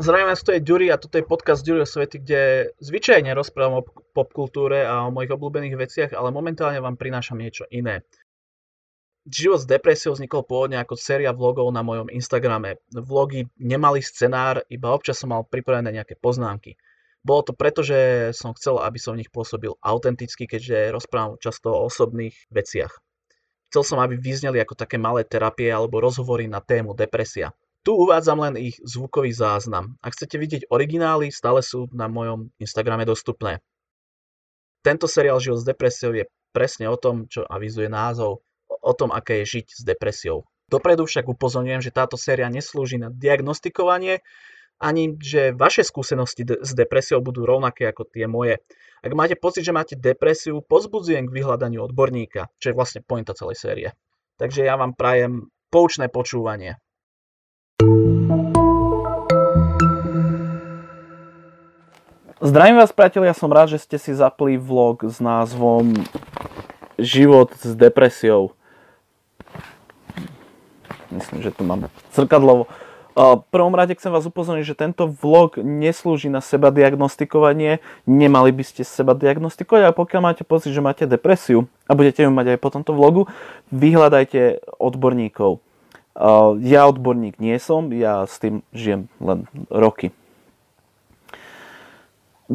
Zdravím vás, to je Ďuri a toto je podcast Ďuri o svety, kde zvyčajne rozprávam o popkultúre a o mojich obľúbených veciach, ale momentálne vám prinášam niečo iné. Život s depresiou vznikol pôvodne ako séria vlogov na mojom Instagrame. Vlogy nemali scenár, iba občas som mal pripravené nejaké poznámky. Bolo to preto, že som chcel, aby som v nich pôsobil autenticky, keďže rozprávam často o osobných veciach. Chcel som, aby vyzneli ako také malé terapie alebo rozhovory na tému depresia. Tu uvádzam len ich zvukový záznam. Ak chcete vidieť originály, stále sú na mojom Instagrame dostupné. Tento seriál Život s depresiou je presne o tom, čo avizuje názov, o tom, aké je žiť s depresiou. Dopredu však upozorňujem, že táto séria neslúži na diagnostikovanie, ani že vaše skúsenosti s depresiou budú rovnaké ako tie moje. Ak máte pocit, že máte depresiu, pozbudzujem k vyhľadaniu odborníka, čo je vlastne pointa celej série. Takže ja vám prajem poučné počúvanie. Zdravím vás priatelia, som rád, že ste si zapli vlog s názvom Život s depresiou. Myslím, že tu mám crkadlovo. V prvom rade chcem vás upozorniť, že tento vlog neslúži na seba diagnostikovanie. Nemali by ste seba diagnostikovať, ale pokiaľ máte pocit, že máte depresiu a budete ju mať aj po tomto vlogu, vyhľadajte odborníkov. Ja odborník nie som, ja s tým žijem len roky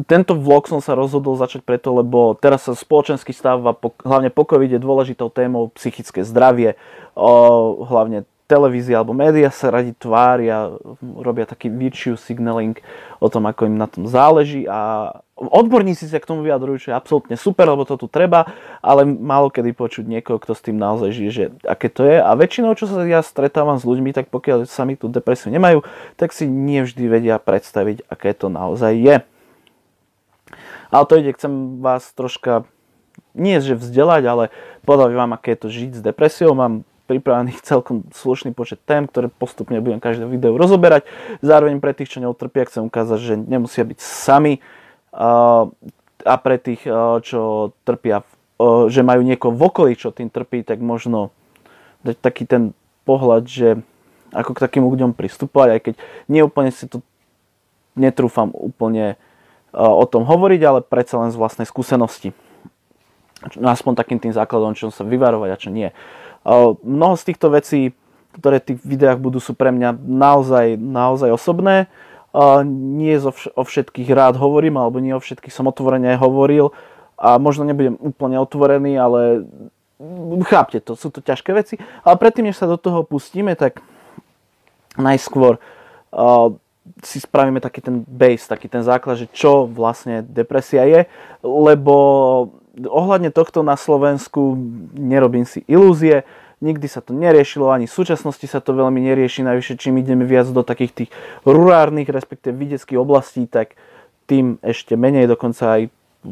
tento vlog som sa rozhodol začať preto, lebo teraz sa spoločenský stav a po, hlavne po COVID je dôležitou témou psychické zdravie. O, hlavne televízia alebo média sa radi tvária, robia taký virtue signaling o tom, ako im na tom záleží a odborníci sa k tomu vyjadrujú, čo je absolútne super, lebo to tu treba, ale málo kedy počuť niekoho, kto s tým naozaj žije, že aké to je. A väčšinou, čo sa ja stretávam s ľuďmi, tak pokiaľ sami tú depresiu nemajú, tak si nie vždy vedia predstaviť, aké to naozaj je. Ale to ide, chcem vás troška, nie že vzdelať, ale povedať vám, aké je to žiť s depresiou. Mám pripravených celkom slušný počet tém, ktoré postupne budem každé video rozoberať. Zároveň pre tých, čo neutrpia, chcem ukázať, že nemusia byť sami a pre tých, čo trpia, že majú niekoho v okolí, čo tým trpí, tak možno dať taký ten pohľad, že ako k takým ľuďom pristupovať, aj keď neúplne si to netrúfam úplne o tom hovoriť, ale predsa len z vlastnej skúsenosti. No, aspoň takým tým základom, čo sa vyvarovať a čo nie. Mnoho z týchto vecí, ktoré v tých videách budú, sú pre mňa naozaj, naozaj osobné. Nie o všetkých rád hovorím, alebo nie o všetkých som otvorene hovoril a možno nebudem úplne otvorený, ale chápte to, sú to ťažké veci. Ale predtým, než sa do toho pustíme, tak najskôr si spravíme taký ten base, taký ten základ, že čo vlastne depresia je, lebo ohľadne tohto na Slovensku nerobím si ilúzie, nikdy sa to neriešilo, ani v súčasnosti sa to veľmi nerieši, najvyššie čím ideme viac do takých tých rurárnych, respektíve videckých oblastí, tak tým ešte menej, dokonca aj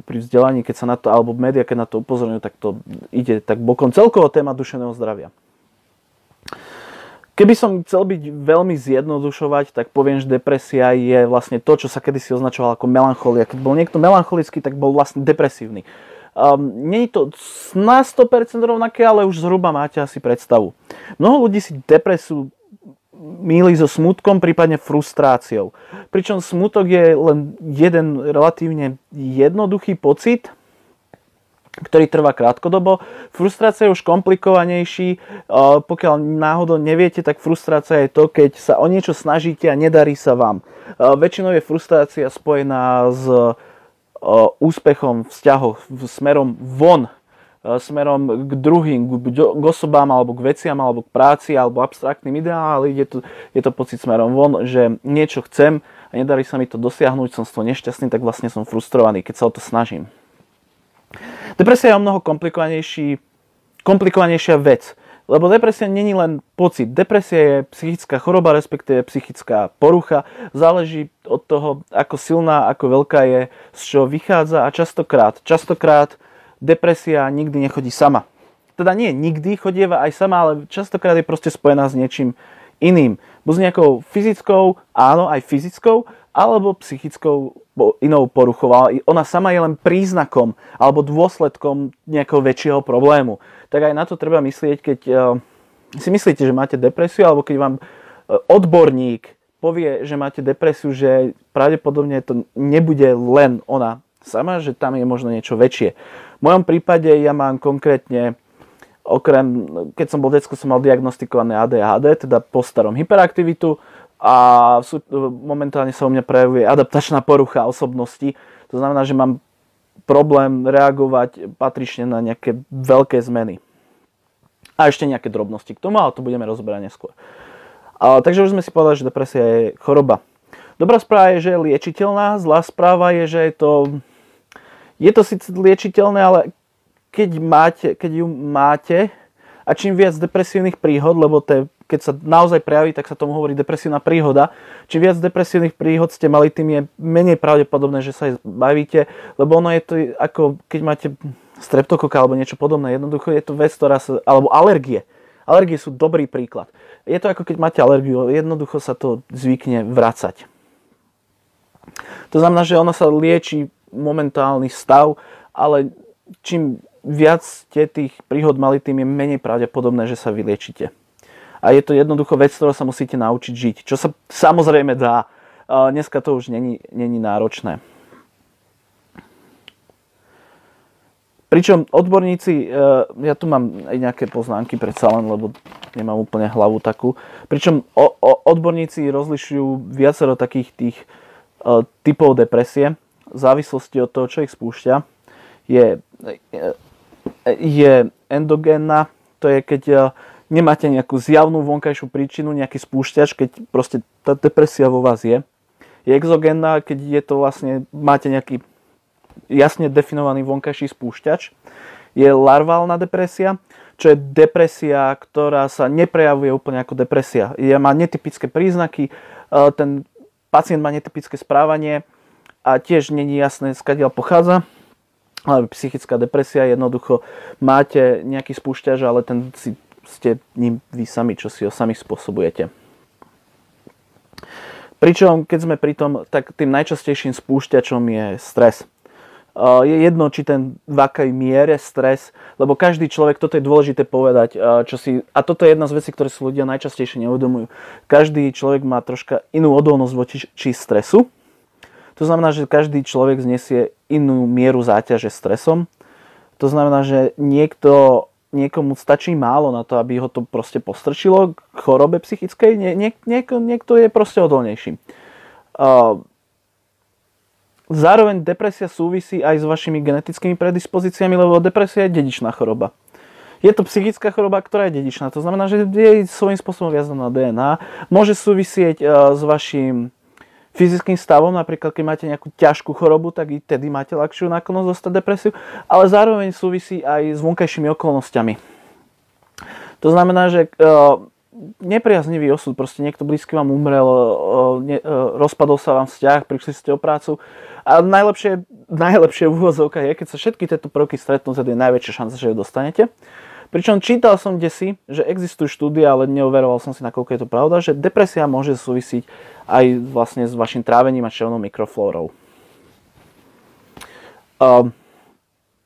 pri vzdelaní, keď sa na to, alebo médiá, keď na to upozorňujú, tak to ide tak bokom celkovo téma dušeného zdravia. Keby som chcel byť veľmi zjednodušovať, tak poviem, že depresia je vlastne to, čo sa kedysi označovalo ako melancholia. Keď bol niekto melancholický, tak bol vlastne depresívny. Um, je to na 100% rovnaké, ale už zhruba máte asi predstavu. Mnoho ľudí si depresu míli so smutkom, prípadne frustráciou. Pričom smutok je len jeden relatívne jednoduchý pocit, ktorý trvá krátkodobo. Frustrácia je už komplikovanejší. Pokiaľ náhodou neviete, tak frustrácia je to, keď sa o niečo snažíte a nedarí sa vám. Väčšinou je frustrácia spojená s úspechom vzťahov smerom von, smerom k druhým, k osobám, alebo k veciam, alebo k práci, alebo abstraktným ideám, ale je to, je to pocit smerom von, že niečo chcem a nedarí sa mi to dosiahnuť, som z toho nešťastný, tak vlastne som frustrovaný, keď sa o to snažím. Depresia je o mnoho komplikovanejší, komplikovanejšia vec. Lebo depresia není len pocit. Depresia je psychická choroba, respektíve psychická porucha. Záleží od toho, ako silná, ako veľká je, z čoho vychádza a častokrát, častokrát depresia nikdy nechodí sama. Teda nie nikdy, chodieva aj sama, ale častokrát je proste spojená s niečím iným. Buď s nejakou fyzickou, áno, aj fyzickou, alebo psychickou inou poruchou. Ona sama je len príznakom alebo dôsledkom nejakého väčšieho problému. Tak aj na to treba myslieť, keď uh, si myslíte, že máte depresiu, alebo keď vám uh, odborník povie, že máte depresiu, že pravdepodobne to nebude len ona sama, že tam je možno niečo väčšie. V mojom prípade ja mám konkrétne okrem, keď som bol detsko, som mal diagnostikované ADHD, teda po starom hyperaktivitu a sú, momentálne sa u mňa prejavuje adaptačná porucha osobnosti. To znamená, že mám problém reagovať patrične na nejaké veľké zmeny. A ešte nejaké drobnosti k tomu, ale to budeme rozoberať neskôr. A, takže už sme si povedali, že depresia je choroba. Dobrá správa je, že je liečiteľná, zlá správa je, že je to, je to síce liečiteľné, ale keď, máte, keď ju máte a čím viac depresívnych príhod, lebo to je, keď sa naozaj prejaví, tak sa tomu hovorí depresívna príhoda. Čím viac depresívnych príhod ste mali, tým je menej pravdepodobné, že sa bavíte, lebo ono je to ako keď máte streptokoka alebo niečo podobné. Jednoducho je to vec, ktorá sa, alebo alergie. Alergie sú dobrý príklad. Je to ako keď máte alergiu, jednoducho sa to zvykne vracať. To znamená, že ono sa lieči momentálny stav, ale čím viac ste tých príhod mali, tým je menej pravdepodobné, že sa vyliečite. A je to jednoducho vec, ktorú sa musíte naučiť žiť, čo sa samozrejme dá. Dneska to už není, není náročné. Pričom odborníci, e, ja tu mám aj nejaké poznámky predsa len, lebo nemám úplne hlavu takú. Pričom odborníci rozlišujú viacero takých tých e, typov depresie v závislosti od toho, čo ich spúšťa. Je je endogénna, to je keď e, nemáte nejakú zjavnú vonkajšiu príčinu, nejaký spúšťač, keď proste tá depresia vo vás je. Je exogénna, keď je to vlastne, máte nejaký jasne definovaný vonkajší spúšťač. Je larválna depresia, čo je depresia, ktorá sa neprejavuje úplne ako depresia. Je, má netypické príznaky, e, ten pacient má netypické správanie a tiež není jasné, skadiaľ pochádza ale psychická depresia, jednoducho máte nejaký spúšťač, ale ten si ste ním vy sami, čo si ho sami spôsobujete. Pričom, keď sme pri tom, tak tým najčastejším spúšťačom je stres. Je jedno, či ten v akej miere stres, lebo každý človek, toto je dôležité povedať, čo si, a toto je jedna z vecí, ktoré si ľudia najčastejšie neuvedomujú. Každý človek má troška inú odolnosť voči či stresu, to znamená, že každý človek znesie inú mieru záťaže stresom. To znamená, že niekto, niekomu stačí málo na to, aby ho to proste postrčilo k chorobe psychickej. Nie, nie, niekto, niekto je proste odolnejší. Uh, zároveň depresia súvisí aj s vašimi genetickými predispozíciami, lebo depresia je dedičná choroba. Je to psychická choroba, ktorá je dedičná. To znamená, že je svojím spôsobom viazaná na DNA. Môže súvisieť uh, s vašim fyzickým stavom, napríklad keď máte nejakú ťažkú chorobu, tak i tedy máte ľahšiu náklonnosť dostať depresiu, ale zároveň súvisí aj s vonkajšími okolnostiami. To znamená, že uh, nepriaznivý osud, proste niekto blízky vám umrel, uh, ne, uh, rozpadol sa vám vzťah, prišli ste o prácu a najlepšie, najlepšie úvozovka je, keď sa všetky tieto prvky stretnú, je najväčšia šanca, že ju dostanete. Pričom čítal som desi, že existujú štúdie, ale neoveroval som si, nakoľko je to pravda, že depresia môže súvisiť aj vlastne s vašim trávením a čelnou mikroflórou. Um,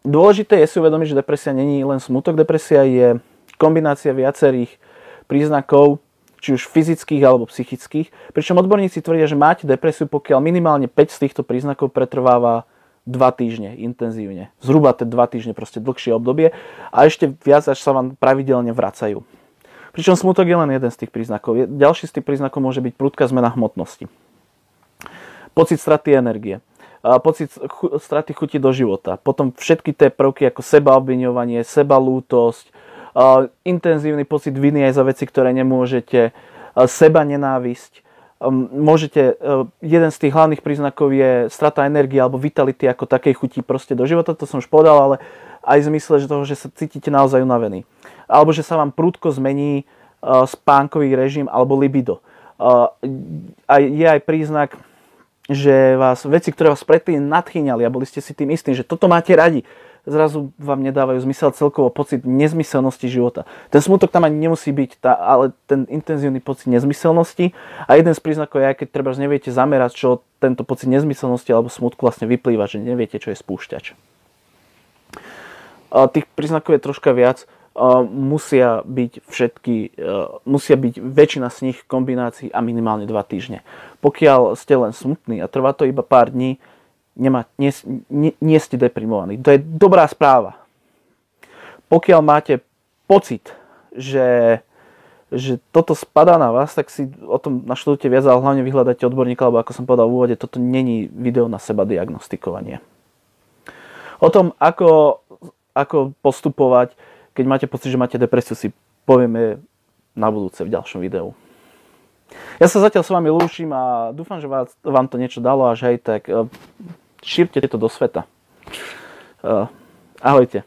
dôležité je si uvedomiť, že depresia není len smutok. Depresia je kombinácia viacerých príznakov, či už fyzických alebo psychických. Pričom odborníci tvrdia, že máte depresiu, pokiaľ minimálne 5 z týchto príznakov pretrváva dva týždne intenzívne. Zhruba tie dva týždne, proste dlhšie obdobie a ešte viac, až sa vám pravidelne vracajú. Pričom smutok je len jeden z tých príznakov. Ďalší z tých príznakov môže byť prudká zmena hmotnosti. Pocit straty energie. Pocit straty chuti do života. Potom všetky tie prvky ako sebaobviňovanie, sebalútosť, intenzívny pocit viny aj za veci, ktoré nemôžete, seba nenávisť, môžete, ehm, jeden z tých hlavných príznakov je strata energie alebo vitality ako takej chuti proste do života, to som už povedal, ale aj v zmysle že toho, že sa cítite naozaj unavený. Alebo že sa vám prudko zmení ehm, spánkový režim alebo libido. A je aj príznak, že vás veci, ktoré vás predtým nadchýňali a boli ste si tým istí, že toto máte radi, zrazu vám nedávajú zmysel celkovo pocit nezmyselnosti života. Ten smutok tam ani nemusí byť, tá, ale ten intenzívny pocit nezmyselnosti a jeden z príznakov je, keď treba neviete zamerať, čo tento pocit nezmyselnosti alebo smutku vlastne vyplýva, že neviete, čo je spúšťač. Tých príznakov je troška viac. musia byť všetky, musia byť väčšina z nich kombinácií a minimálne 2 týždne. Pokiaľ ste len smutní a trvá to iba pár dní, nemá, nie, nie, nie ste deprimovaní. To je dobrá správa. Pokiaľ máte pocit, že že toto spadá na vás, tak si o tom naštudujte viac, ale hlavne vyhľadajte odborníka, lebo ako som povedal v úvode, toto není video na seba diagnostikovanie. O tom, ako, ako postupovať, keď máte pocit, že máte depresiu, si povieme na budúce v ďalšom videu. Ja sa zatiaľ s vami lúčim a dúfam, že vám to niečo dalo až hej, tak uh, šírte to do sveta. Uh, ahojte.